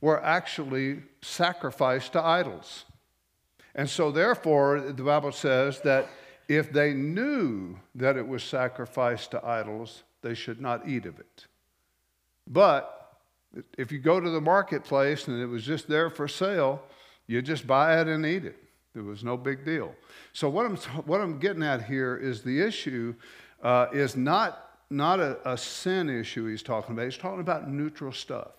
were actually sacrificed to idols. And so, therefore, the Bible says that if they knew that it was sacrificed to idols, they should not eat of it. But if you go to the marketplace and it was just there for sale, you just buy it and eat it. It was no big deal. So, what I'm, what I'm getting at here is the issue uh, is not, not a, a sin issue he's talking about, he's talking about neutral stuff.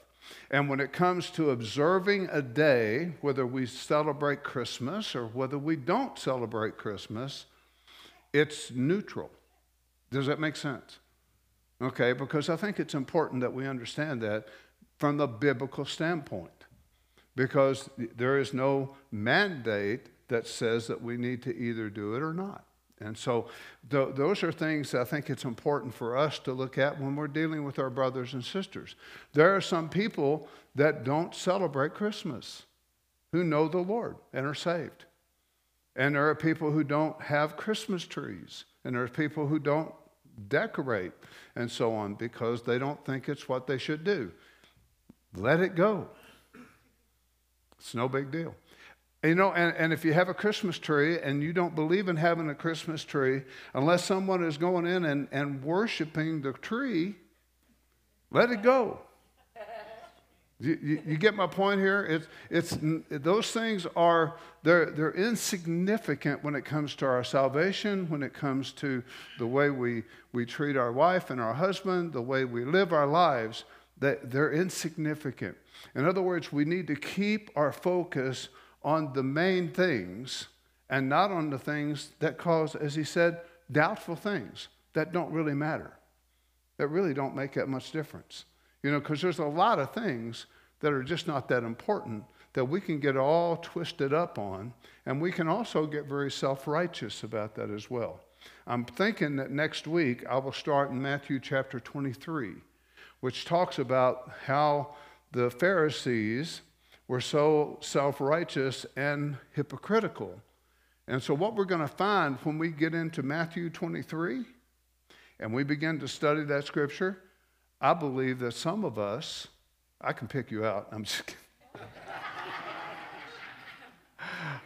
And when it comes to observing a day, whether we celebrate Christmas or whether we don't celebrate Christmas, it's neutral. Does that make sense? Okay, because I think it's important that we understand that from the biblical standpoint. Because there is no mandate that says that we need to either do it or not. And so th- those are things I think it's important for us to look at when we're dealing with our brothers and sisters. There are some people that don't celebrate Christmas who know the Lord and are saved. And there are people who don't have Christmas trees. And there are people who don't decorate and so on because they don't think it's what they should do. Let it go. It's no big deal. You know, and, and if you have a Christmas tree and you don't believe in having a Christmas tree, unless someone is going in and, and worshiping the tree, let it go. You, you, you, get my point here? It's, it's, those things are, they're, they're insignificant when it comes to our salvation, when it comes to the way we, we treat our wife and our husband, the way we live our lives. that they're insignificant. In other words, we need to keep our focus on the main things and not on the things that cause, as he said, doubtful things that don't really matter, that really don't make that much difference. You know, because there's a lot of things that are just not that important that we can get all twisted up on, and we can also get very self righteous about that as well. I'm thinking that next week I will start in Matthew chapter 23, which talks about how the Pharisees were so self righteous and hypocritical. And so, what we're going to find when we get into Matthew 23 and we begin to study that scripture, I believe that some of us, I can pick you out. I'm just kidding.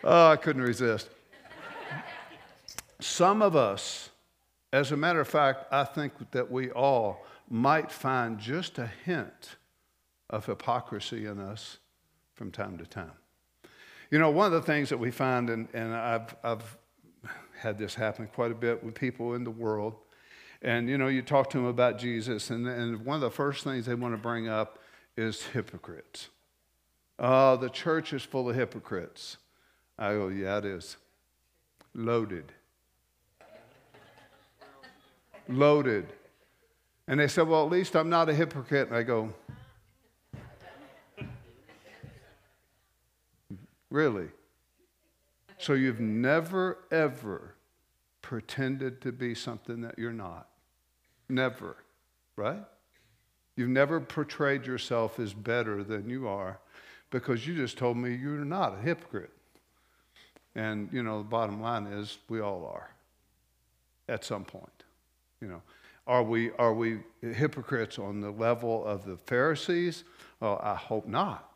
oh, I couldn't resist. Some of us, as a matter of fact, I think that we all might find just a hint of hypocrisy in us from time to time. You know, one of the things that we find, and, and I've, I've had this happen quite a bit with people in the world, and you know, you talk to them about Jesus, and, and one of the first things they want to bring up is hypocrites. Oh, the church is full of hypocrites. I go, yeah, it is. Loaded. Loaded. And they said, well, at least I'm not a hypocrite. And I go, Really? So you've never, ever pretended to be something that you're not. Never, right? You've never portrayed yourself as better than you are because you just told me you're not a hypocrite. And, you know, the bottom line is we all are at some point. You know, are we, are we hypocrites on the level of the Pharisees? Well, I hope not.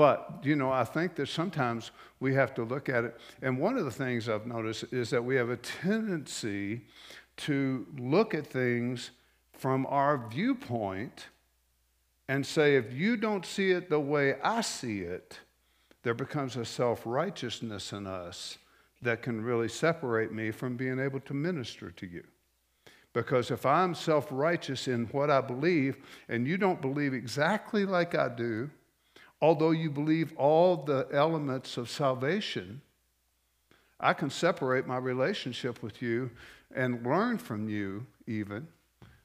But, you know, I think that sometimes we have to look at it. And one of the things I've noticed is that we have a tendency to look at things from our viewpoint and say, if you don't see it the way I see it, there becomes a self righteousness in us that can really separate me from being able to minister to you. Because if I'm self righteous in what I believe and you don't believe exactly like I do, although you believe all the elements of salvation, I can separate my relationship with you and learn from you, even.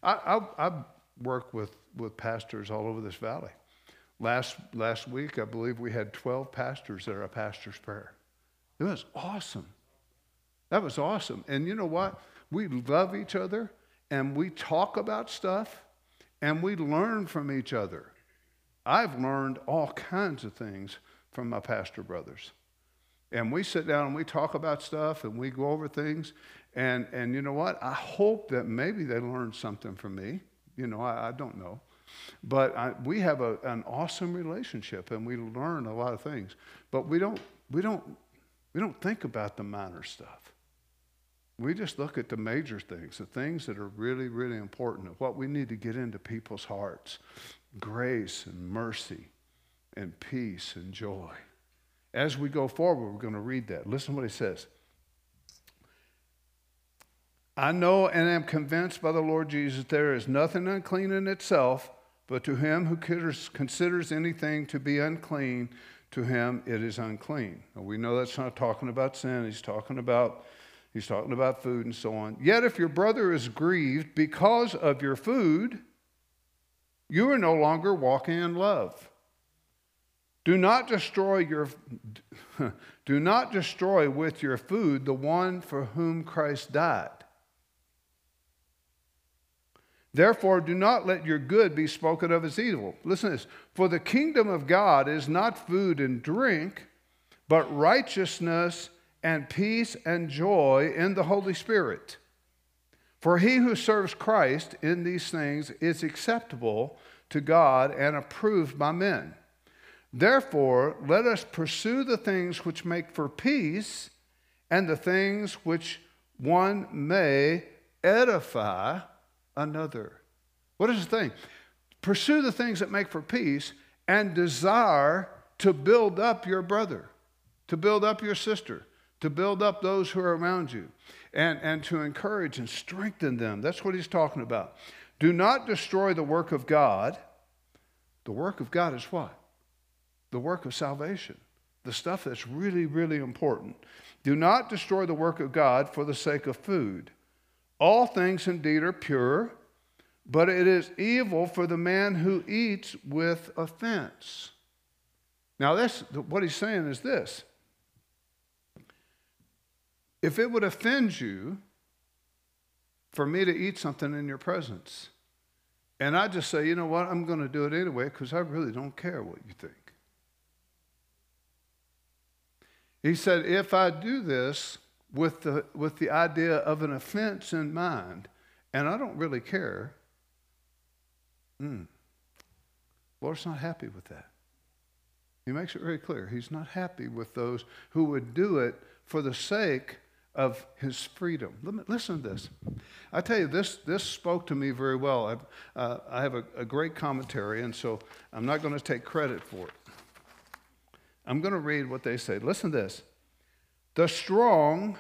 I, I, I work with, with pastors all over this valley. Last, last week, I believe we had 12 pastors at our pastor's prayer. It was awesome. That was awesome. And you know what? We love each other and we talk about stuff and we learn from each other. I've learned all kinds of things from my pastor brothers. And we sit down and we talk about stuff and we go over things. And, and you know what? I hope that maybe they learned something from me. You know, I, I don't know. But I, we have a, an awesome relationship and we learn a lot of things. But we don't, we, don't, we don't think about the minor stuff. We just look at the major things, the things that are really, really important, what we need to get into people's hearts grace and mercy and peace and joy. As we go forward, we're going to read that. Listen to what he says. I know and am convinced by the Lord Jesus there is nothing unclean in itself, but to him who considers anything to be unclean, to him it is unclean. We know that's not talking about sin. He's talking about he's talking about food and so on. Yet if your brother is grieved because of your food, you are no longer walking in love. Do not destroy your do not destroy with your food the one for whom Christ died. Therefore, do not let your good be spoken of as evil. Listen to this. For the kingdom of God is not food and drink, but righteousness and peace and joy in the Holy Spirit. For he who serves Christ in these things is acceptable to God and approved by men. Therefore, let us pursue the things which make for peace and the things which one may edify another. What is the thing? Pursue the things that make for peace and desire to build up your brother, to build up your sister, to build up those who are around you, and, and to encourage and strengthen them. That's what he's talking about. Do not destroy the work of God. The work of God is what? The work of salvation, the stuff that's really, really important. Do not destroy the work of God for the sake of food. All things indeed are pure, but it is evil for the man who eats with offense. Now, this, what he's saying is this if it would offend you for me to eat something in your presence, and I just say, you know what, I'm going to do it anyway because I really don't care what you think. He said, if I do this, with the, with the idea of an offense in mind, and I don't really care, mm, Lord's not happy with that. He makes it very clear. He's not happy with those who would do it for the sake of his freedom. Listen to this. I tell you, this, this spoke to me very well. Uh, i have a, a great commentary, and so I'm not going to take credit for it. I'm going to read what they say. Listen to this. The strong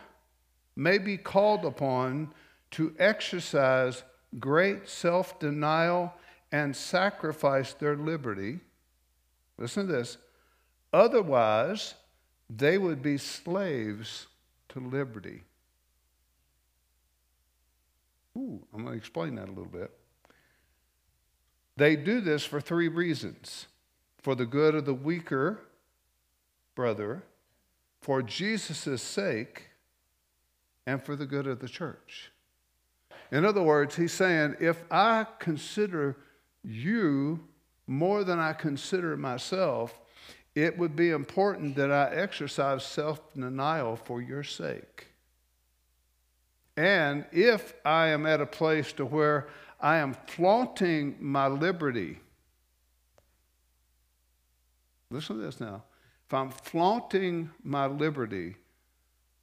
may be called upon to exercise great self denial and sacrifice their liberty. Listen to this. Otherwise, they would be slaves to liberty. Ooh, I'm going to explain that a little bit. They do this for three reasons for the good of the weaker brother, for Jesus' sake, and for the good of the church. In other words, he's saying, if I consider you more than I consider myself, it would be important that I exercise self denial for your sake. And if I am at a place to where I am flaunting my liberty, listen to this now. If I'm flaunting my liberty,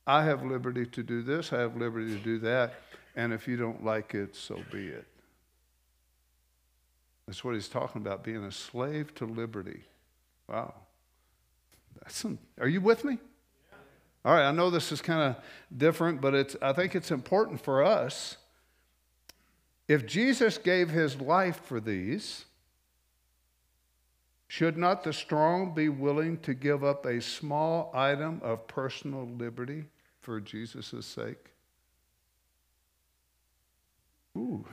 I have liberty to do this, I have liberty to do that, and if you don't like it, so be it. That's what he's talking about, being a slave to liberty. Wow. Some, are you with me? All right, I know this is kind of different, but it's, I think it's important for us. If Jesus gave his life for these, should not the strong be willing to give up a small item of personal liberty for Jesus' sake? Ooh.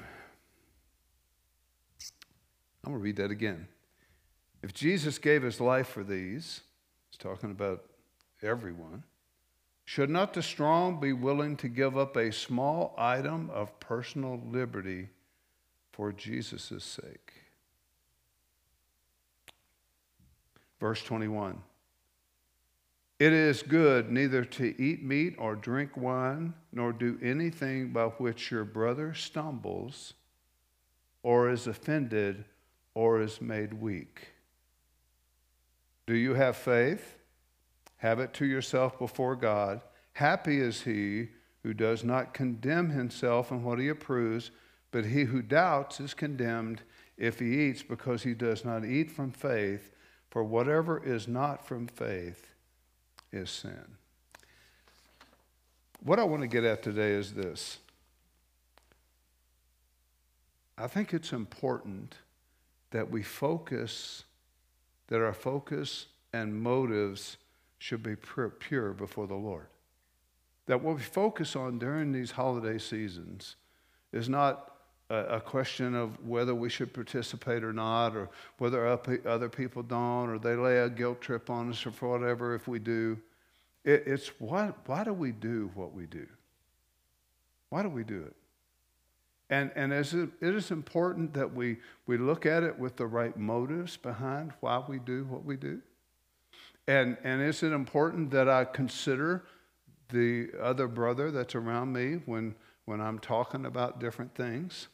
I'm going to read that again. If Jesus gave his life for these, he's talking about everyone, should not the strong be willing to give up a small item of personal liberty for Jesus' sake? Verse 21 It is good neither to eat meat or drink wine, nor do anything by which your brother stumbles or is offended or is made weak? Do you have faith? Have it to yourself before God. Happy is he who does not condemn himself in what he approves, but he who doubts is condemned if he eats because he does not eat from faith, for whatever is not from faith is sin. What I want to get at today is this. I think it's important that we focus, that our focus and motives should be pure before the Lord. That what we focus on during these holiday seasons is not a, question of whether we should participate or not, or whether other people don't, or they lay a guilt trip on us, or for whatever if we do. It's why, why do we do what we do? Why do we do it? And, and it, it is important that we, we look at it with the right motives behind why we do what we do. And, and is it important that I consider the other brother that's around me when, when I'm talking about different things?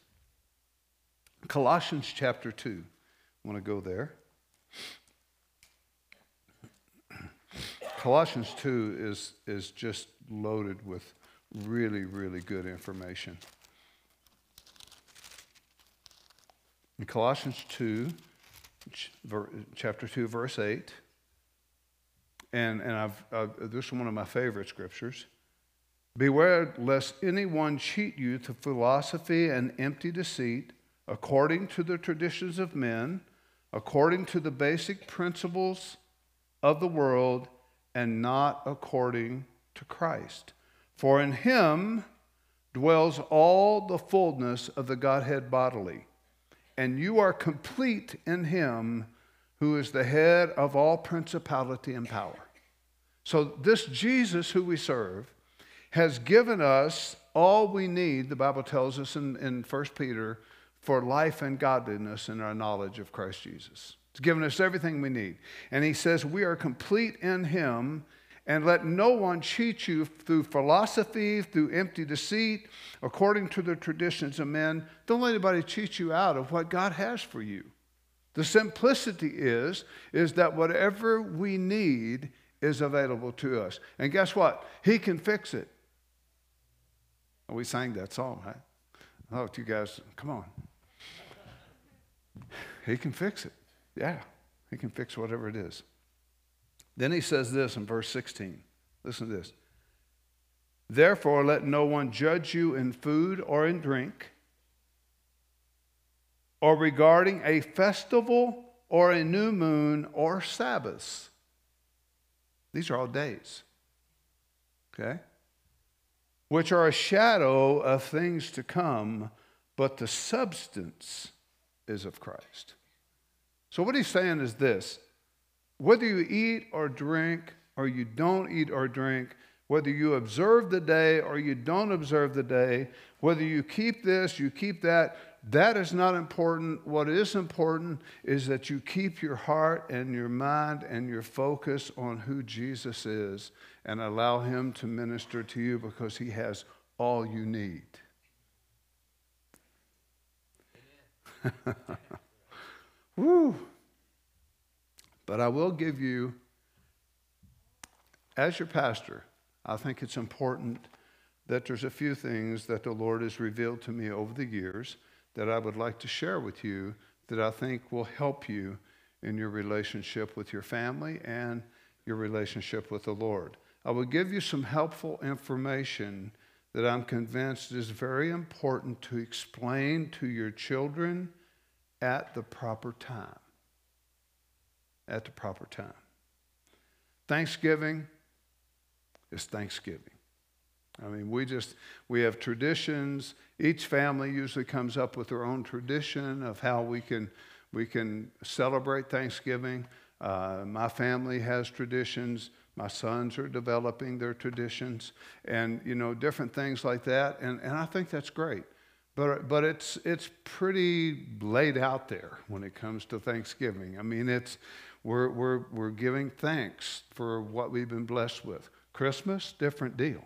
Colossians chapter 2. I want to go there. Colossians 2 is, is just loaded with really, really good information. In Colossians 2, chapter 2, verse 8, and, and I've, I've, this is one of my favorite scriptures. Beware lest anyone cheat you to philosophy and empty deceit, according to the traditions of men, according to the basic principles of the world, and not according to Christ. For in him dwells all the fullness of the Godhead bodily and you are complete in him who is the head of all principality and power. So, this Jesus who we serve has given us all we need, the Bible tells us in, in 1 Peter, for life and godliness in our knowledge of Christ Jesus. It's given us everything we need. And he says, We are complete in him and let no one cheat you through philosophy, through empty deceit, according to the traditions of men. Don't let anybody cheat you out of what God has for you. The simplicity is, is that whatever we need is available to us. And guess what? He can fix it. Oh, we sang that song, right? Oh, you guys, come on. He can fix it. Yeah, he can fix whatever it is. Then he says this in verse 16. Listen to this. Therefore, let no one judge you in food or in drink, or regarding a festival or a new moon or Sabbaths. These are all days. Okay? Which are a shadow of things to come, but the substance is of Christ. So, what he's saying is this whether you eat or drink, or you don't eat or drink, whether you observe the day or you don't observe the day, whether you keep this, you keep that, that is not important. What is important is that you keep your heart and your mind and your focus on who Jesus is and allow Him to minister to you because He has all you need. Woo! But I will give you, as your pastor, I think it's important that there's a few things that the Lord has revealed to me over the years that I would like to share with you that I think will help you in your relationship with your family and your relationship with the Lord. I will give you some helpful information that I'm convinced is very important to explain to your children at the proper time at the proper time. Thanksgiving is Thanksgiving. I mean, we just, we have traditions. Each family usually comes up with their own tradition of how we can, we can celebrate Thanksgiving. Uh, my family has traditions. My sons are developing their traditions and, you know, different things like that. And, and I think that's great. But, but it's, it's pretty laid out there when it comes to Thanksgiving. I mean, it's, we're, we're, we're giving thanks for what we've been blessed with. Christmas, different deal.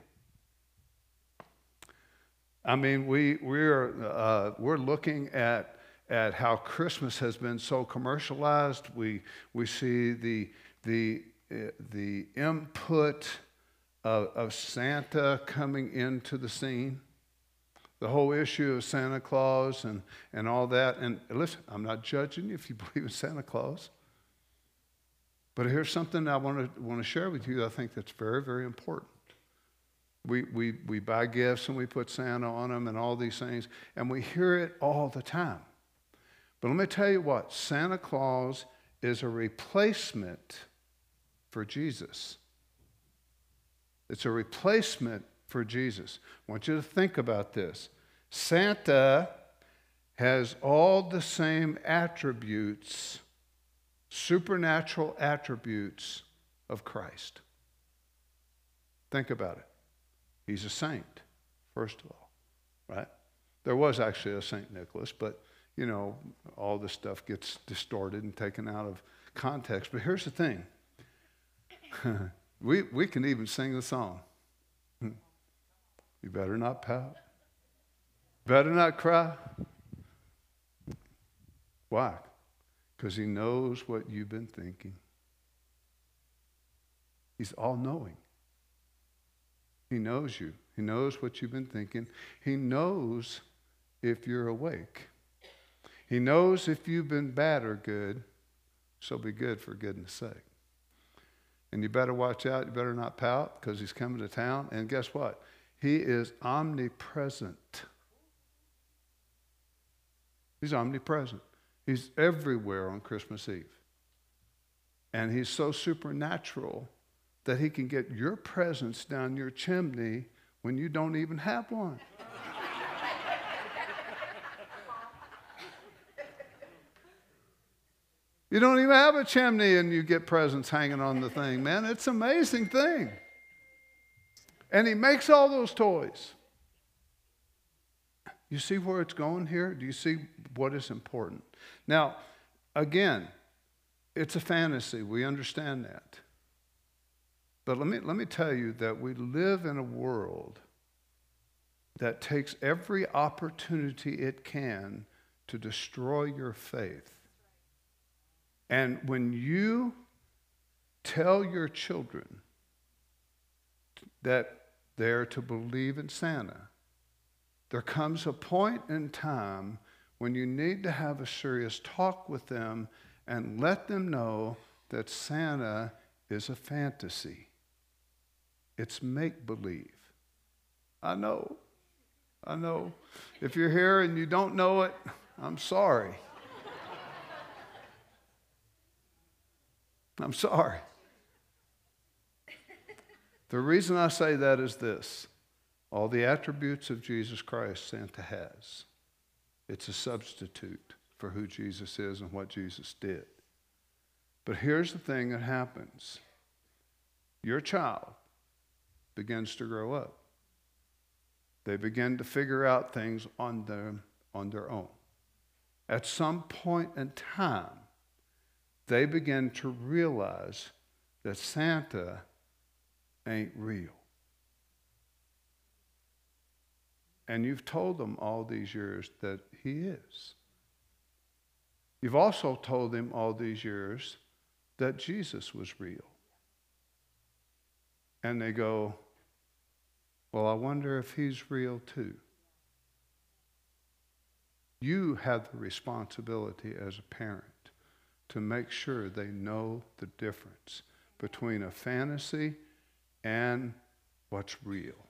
I mean, we, we're, uh, we're looking at, at how Christmas has been so commercialized. We, we see the, the, uh, the input of, of Santa coming into the scene, the whole issue of Santa Claus and, and all that. And listen, I'm not judging you if you believe in Santa Claus. But here's something I want to, want to share with you I think that's very, very important. We, we, we buy gifts and we put Santa on them and all these things, and we hear it all the time. But let me tell you what Santa Claus is a replacement for Jesus. It's a replacement for Jesus. I want you to think about this. Santa has all the same attributes, supernatural attributes of Christ. Think about it. He's a saint, first of all, right? There was actually a St. Nicholas, but, you know, all this stuff gets distorted and taken out of context. But here's the thing we, we can even sing the song. You better not pout. Better not cry. Why? Because he knows what you've been thinking. He's all knowing. He knows you. He knows what you've been thinking. He knows if you're awake. He knows if you've been bad or good, so be good for goodness sake. And you better watch out. You better not pout because he's coming to town. And guess what? He is omnipresent. He's omnipresent. He's everywhere on Christmas Eve. And he's so supernatural that he can get your presence down your chimney when you don't even have one. You don't even have a chimney and you get presents hanging on the thing, man. It's an amazing thing. And he makes all those toys. You see where it's going here? Do you see what is important? Now, again, it's a fantasy. We understand that. But let me, let me tell you that we live in a world that takes every opportunity it can to destroy your faith. And when you tell your children that they're to believe in Santa, there comes a point in time when you need to have a serious talk with them and let them know that Santa is a fantasy. It's make believe. I know. I know. If you're here and you don't know it, I'm sorry. I'm sorry. The reason I say that is this all the attributes of Jesus Christ Santa has. It's a substitute for who Jesus is and what Jesus did. But here's the thing that happens your child begins to grow up. They begin to figure out things on their, on their own. At some point in time, they begin to realize that Santa ain't real. And you've told them all these years that he is. You've also told them all these years that Jesus was real. And they go, Well, I wonder if he's real too. You have the responsibility as a parent to make sure they know the difference between a fantasy and what's real.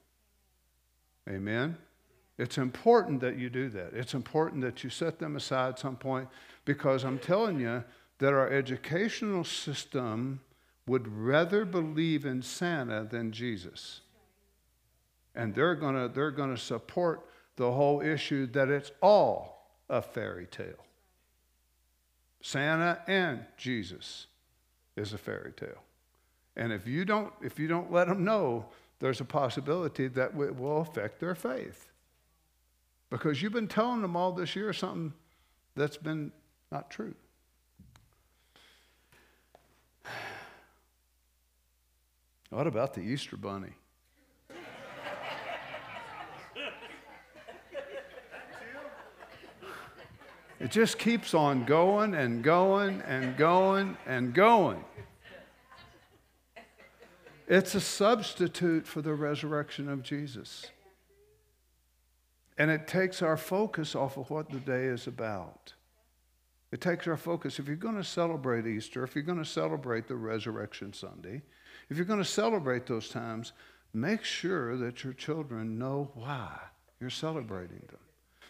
Amen? It's important that you do that. It's important that you set them aside at some point because I'm telling you that our educational system would rather believe in Santa than Jesus. And they're going to they're going to support the whole issue that it's all a fairy tale. Santa and Jesus is a fairy tale. And if you don't, if you don't let them know, there's a possibility that it will affect their faith. Because you've been telling them all this year something that's been not true. What about the Easter bunny? It just keeps on going and going and going and going. It's a substitute for the resurrection of Jesus. And it takes our focus off of what the day is about. It takes our focus. If you're going to celebrate Easter, if you're going to celebrate the Resurrection Sunday, if you're going to celebrate those times, make sure that your children know why you're celebrating them.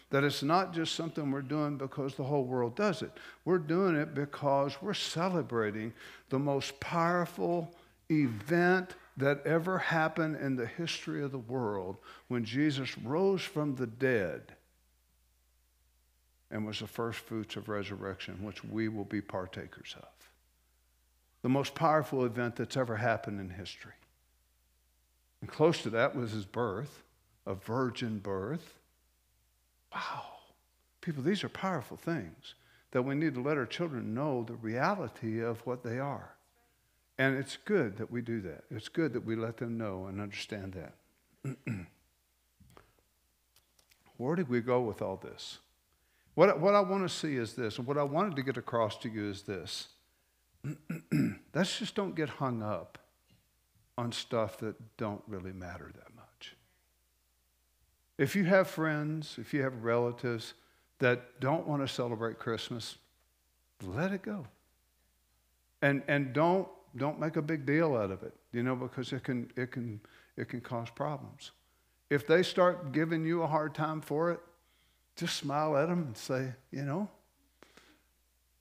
That it's not just something we're doing because the whole world does it. We're doing it because we're celebrating the most powerful event that ever happened in the history of the world when Jesus rose from the dead and was the first fruits of resurrection, which we will be partakers of. The most powerful event that's ever happened in history. And close to that was his birth, a virgin birth. Wow. People, these are powerful things that we need to let our children know the reality of what they are. And it's good that we do that. It's good that we let them know and understand that. Where did we go with all this? What, what I want to see is this, and what I wanted to get across to you is this. Let's just don't get hung up on stuff that don't really matter that much. If you have friends, if you have relatives that don't want to celebrate Christmas, let it go. And, and don't, don't make a big deal out of it, you know, because it can, it, can, it can cause problems. If they start giving you a hard time for it, just smile at them and say, you know,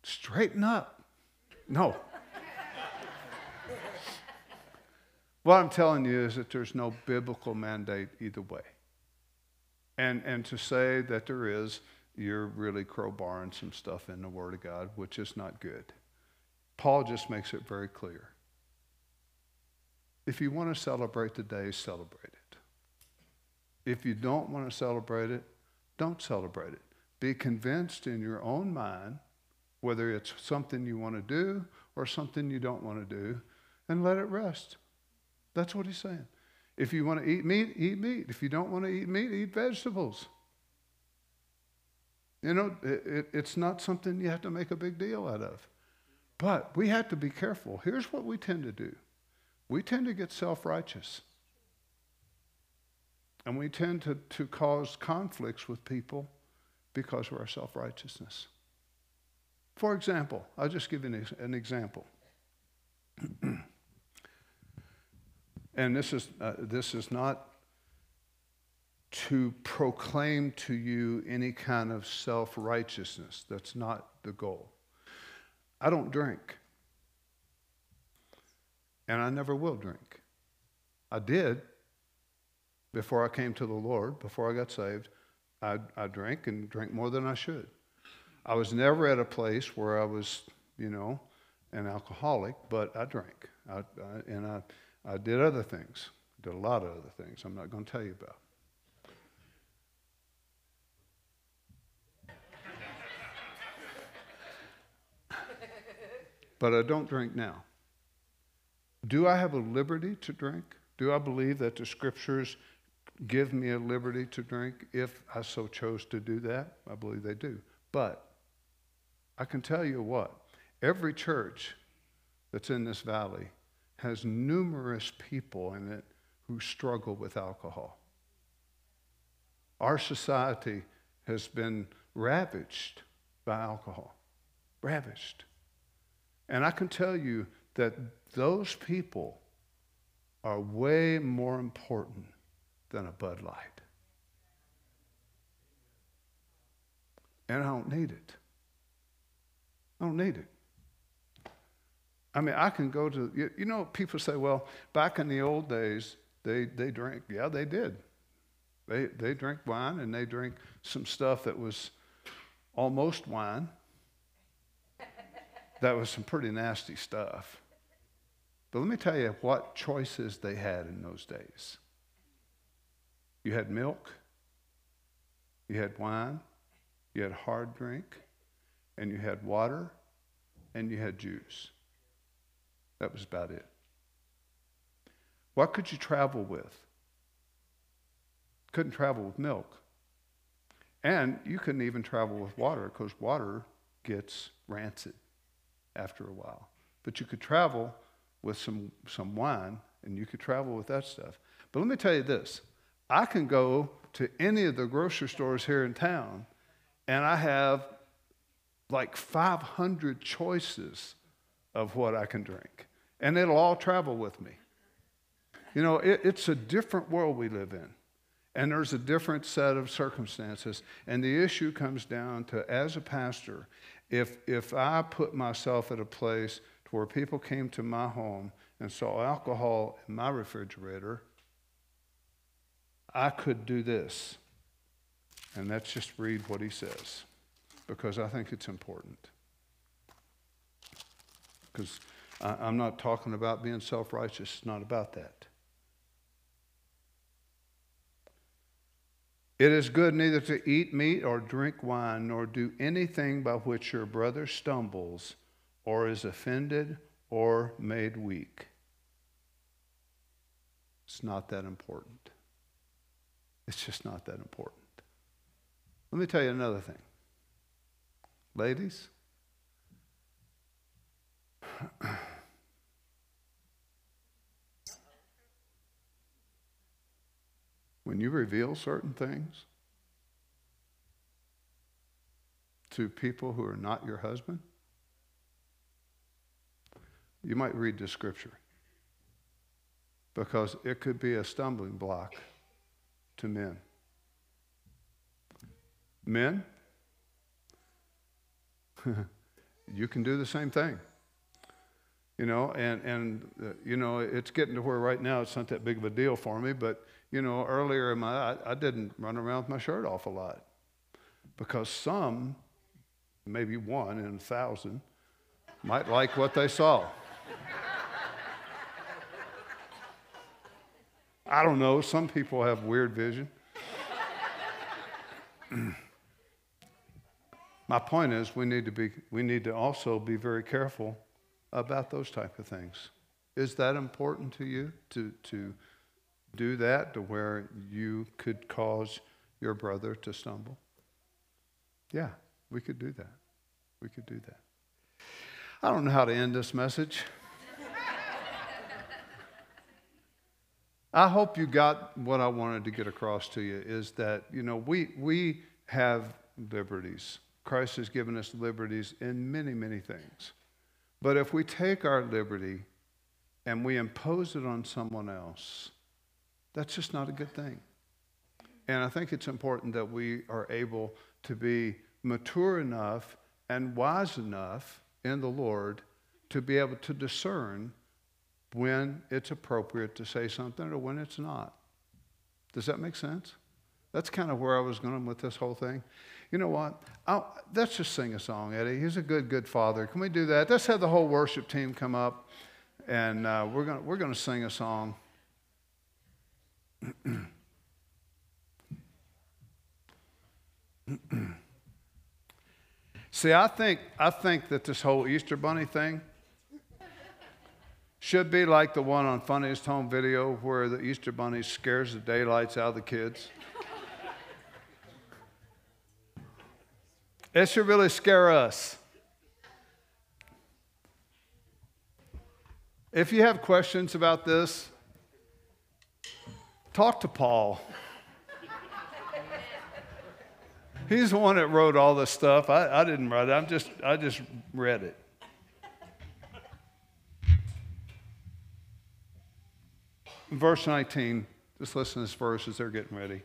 straighten up. No. what I'm telling you is that there's no biblical mandate either way. And, and to say that there is, you're really crowbarring some stuff in the Word of God, which is not good. Paul just makes it very clear. If you want to celebrate the day, celebrate it. If you don't want to celebrate it, don't celebrate it. Be convinced in your own mind whether it's something you want to do or something you don't want to do, and let it rest. That's what he's saying. If you want to eat meat, eat meat. If you don't want to eat meat, eat vegetables. You know, it, it, it's not something you have to make a big deal out of. But we have to be careful. Here's what we tend to do we tend to get self righteous. And we tend to, to cause conflicts with people because of our self righteousness. For example, I'll just give you an, example. and this is, uh, this is not to proclaim to you any kind of self righteousness. That's not the goal. I don't drink. And I never will drink. I did before I came to the Lord, before I got saved, I, I drank and drank more than I should. I was never at a place where I was, you know, an alcoholic, but I drank. I, I, and I, I did other things, did a lot of other things I'm not going to tell you about. But I don't drink now. Do I have a liberty to drink? Do I believe that the scriptures give me a liberty to drink if I so chose to do that? I believe they do. But I can tell you what, every church that's in this valley has numerous people in it who struggle with alcohol. Our society has been ravaged by alcohol, ravaged. And I can tell you that those people are way more important than a Bud Light. And I don't need it. I don't need it. I mean, I can go to, you, know, people say, well, back in the old days, they, they drank. Yeah, they did. They, they drank wine and they drank some stuff that was almost wine. That was some pretty nasty stuff. But let me tell you what choices they had in those days. You had milk, you had wine, you had hard drink, and you had water, and you had juice. That was about it. What could you travel with? Couldn't travel with milk. And you couldn't even travel with water because water gets rancid after a while. But you could travel with some, some wine and you could travel with that stuff. But let me tell you this I can go to any of the grocery stores here in town and I have like 500 choices of what I can drink. And it'll all travel with me. You know, it, it's a different world we live in. And there's a different set of circumstances. And the issue comes down to, as a pastor, if, if I put myself at a place to where people came to my home and saw alcohol in my refrigerator, I could do this. And let's just read what he says, because I think it's important. Because I'm not talking about being self righteous, it's not about that. It is good neither to eat meat or drink wine, nor do anything by which your brother stumbles or is offended or made weak. It's not that important. It's just not that important. Let me tell you another thing. Ladies, when you reveal certain things to people who are not your husband, you might read the scripture because it could be a stumbling block to men. Men, you can do the same thing. You know, and, and uh, you know, it's getting to where right now it's not that big of a deal for me, but, you know, earlier in my, I, I didn't run around with my shirt off a lot because some, maybe one in a thousand, might like what they saw. I don't know. Some people have weird vision. My point is we need to be we need to also be very careful about those type of things. Is that important to you to to do that to where you could cause your brother to stumble? Yeah, we could do that. We could do that. I don't know how to end this message. I hope you got what I wanted to get across to you is that, you know, we, we have liberties. Christ has given us liberties in many, many things. But if we take our liberty and we impose it on someone else, that's just not a good thing. And I think it's important that we are able to be mature enough and wise enough in the Lord to be able to discern when it's appropriate to say something or when it's not. Does that make sense? That's kind of where I was going with this whole thing. You know what? I'll, let's just sing a song, Eddie. He's a good, good father. Can we do that? Let's have the whole worship team come up, and uh, we're going we're going to sing a song. See, I think, I think that this whole Easter Bunny thing should be like the one on Funniest Home Video where the Easter Bunny scares the daylights out of the kids. it should really scare us. If you have questions about this, talk to Paul. He's the one that wrote all this stuff. I, I didn't write it. I'm just, I just read it. verse 19, just listen to this verse as they're getting ready.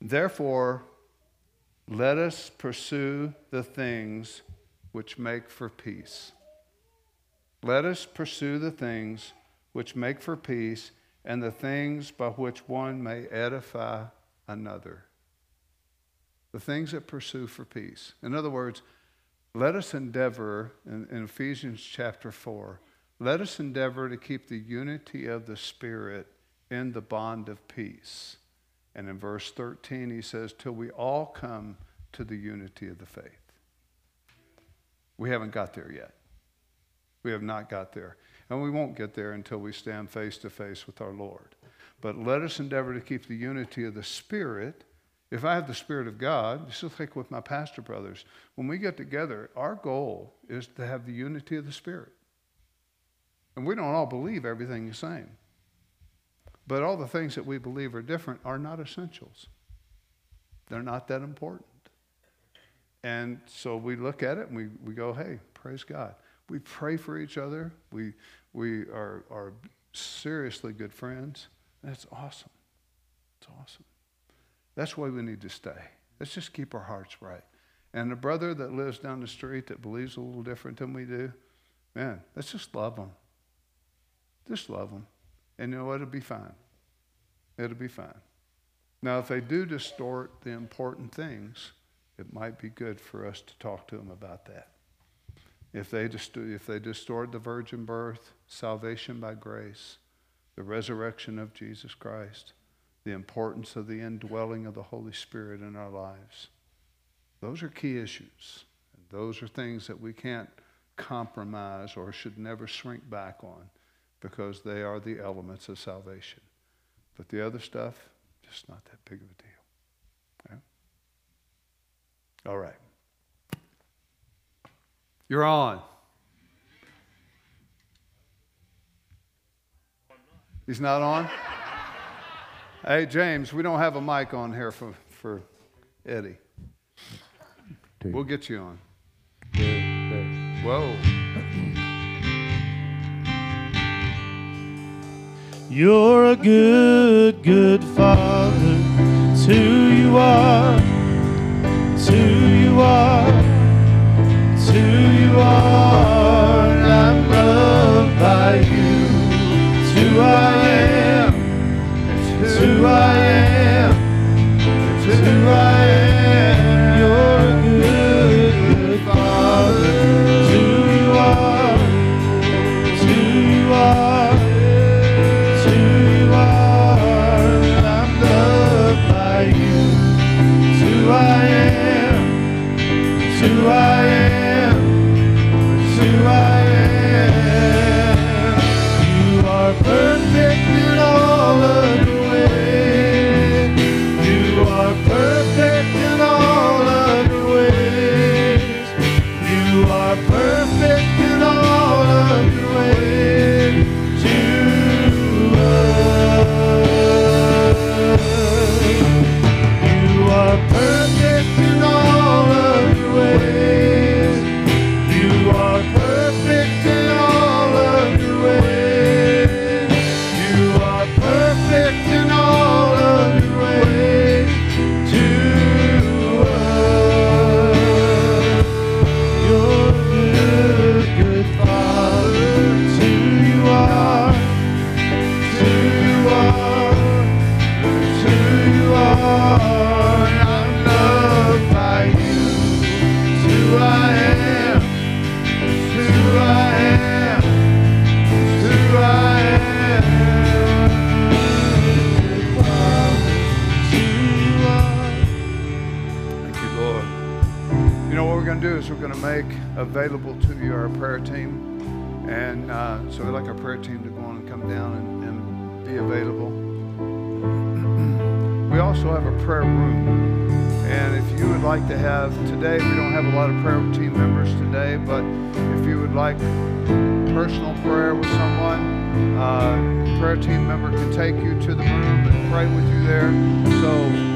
Therefore, let us pursue the things which make for peace. Let us pursue the things which make for peace and the things by which one may edify another. The things that pursue for peace. In other words, let us endeavor in, in Ephesians chapter 4 let us endeavor to keep the unity of the Spirit in the bond of peace. And in verse 13, he says, till we all come to the unity of the faith. We haven't got there yet. We have not got there. And we won't get there until we stand face to face with our Lord. But let us endeavor to keep the unity of the Spirit If I have the Spirit of God, just like with my pastor brothers, when we get together, our goal is to have the unity of the Spirit. And we don't all believe everything the same. But all the things that we believe are different are not essentials. They're not that important. And so we look at it and we, we go, hey, praise God. We pray for each other. We, we are, are seriously good friends. That's awesome. It's awesome. That's why we need to stay. Let's just keep our hearts right. And the brother that lives down the street that believes a little different than we do, man, let's just love them. Just love them. And you know? It'll be fine. It'll be fine. Now, if they do distort the important things, it might be good for us to talk to them about that. If they, if they distort the virgin birth, salvation by grace, the resurrection of Jesus Christ, the importance of the indwelling of the Holy Spirit in our lives. Those are key issues. And those are things that we can't compromise or should never shrink back on because they are the elements of salvation. But the other stuff, just not that big of a deal. All right. You're on. He's not on? Hey, James, we don't have a mic on here for, for Eddie. we We'll get you on. Whoa. You're a good, good father. It's who you are. It's who you are. You are.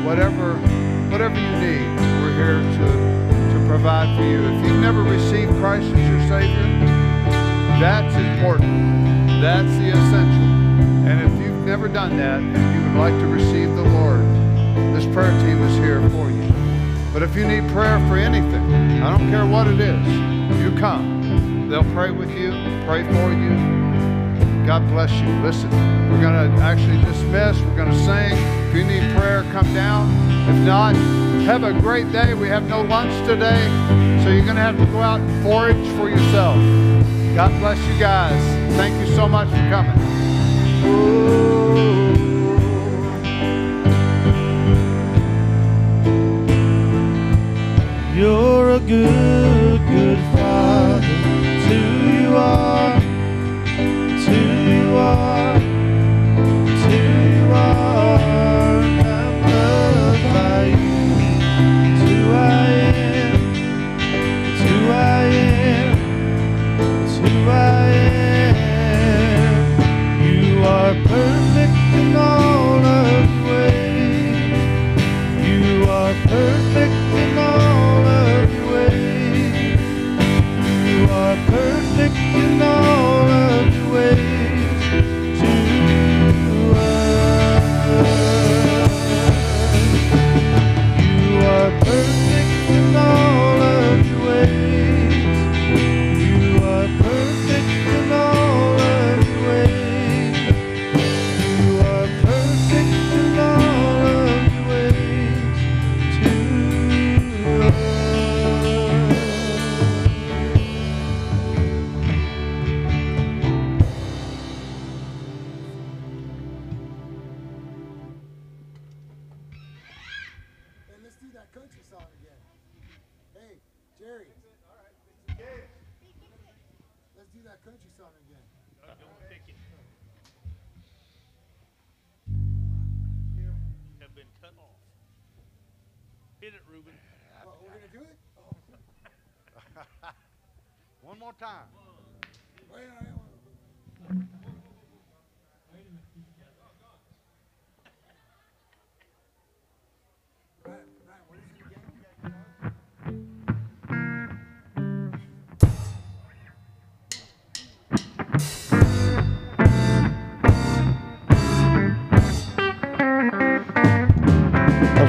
Whatever, whatever you need, we're here to, to provide for you. If you've never received Christ as your Savior, that's important. That's the essential. And if you've never done that and you would like to receive the Lord, this prayer team is here for you. But if you need prayer for anything, I don't care what it is, you come. They'll pray with you, pray for you. God bless you. Listen, we're going to actually dismiss. We're going to sing. If you need prayer, come down. If not, have a great day. We have no lunch today, so you're going to have to go out and forage for yourself. God bless you guys. Thank you so much for coming. You're a good, good father. Who you are. Who you are. No.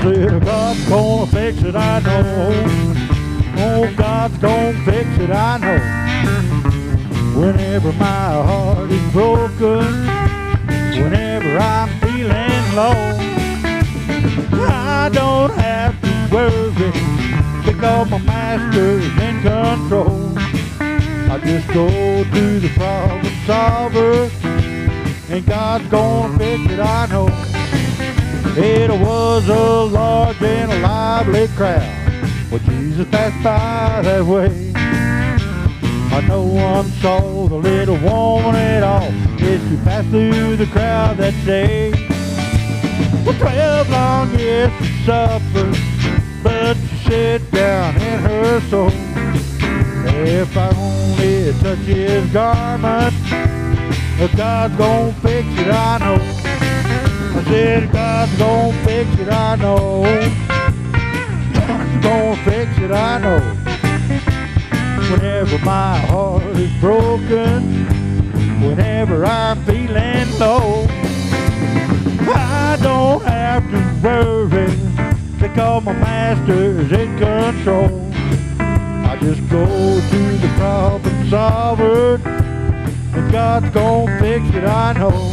Said, God's gonna fix it, I know. Oh, God's gonna fix it, I know. Whenever my heart is broken, whenever I'm feeling low, I don't have to worry because my master's in control. I just go to the problem solver, and God's gonna fix it, I know. It was a large and a lively crowd when Jesus passed by that way. I no one saw the little woman at all as she passed through the crowd that day. For twelve long years she suffered, but she sat down in her soul. If I only touch his garment, God's gonna fix it, I know. Said God's gonna fix it, I know. God's gonna fix it, I know. Whenever my heart is broken, whenever I'm feeling low, I don't have to worry because my master's in control. I just go to the problem solver, and God's gonna fix it, I know.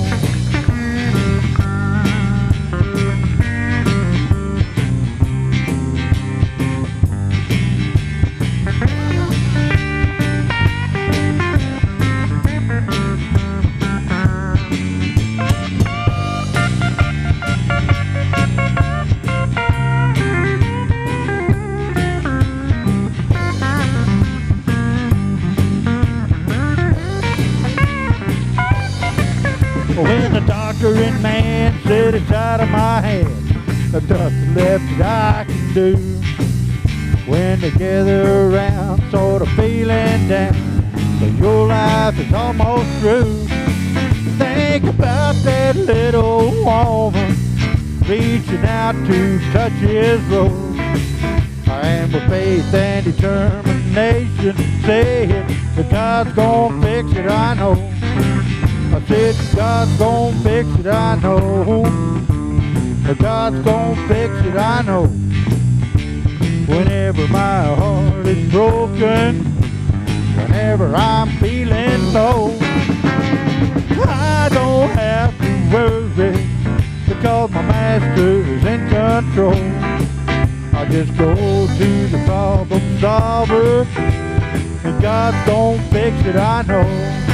Left I can do. When they gather around, sort of feeling down, so your life is almost through. Think about that little woman reaching out to touch his robe. And with faith and determination, saying that God's gonna fix it, I know. I said God's gonna fix it, I know. But God's gonna fix it, I know. Whenever my heart is broken, whenever I'm feeling low, I don't have to worry because my master's in control. I just go to the problem solver, and God's gonna fix it, I know.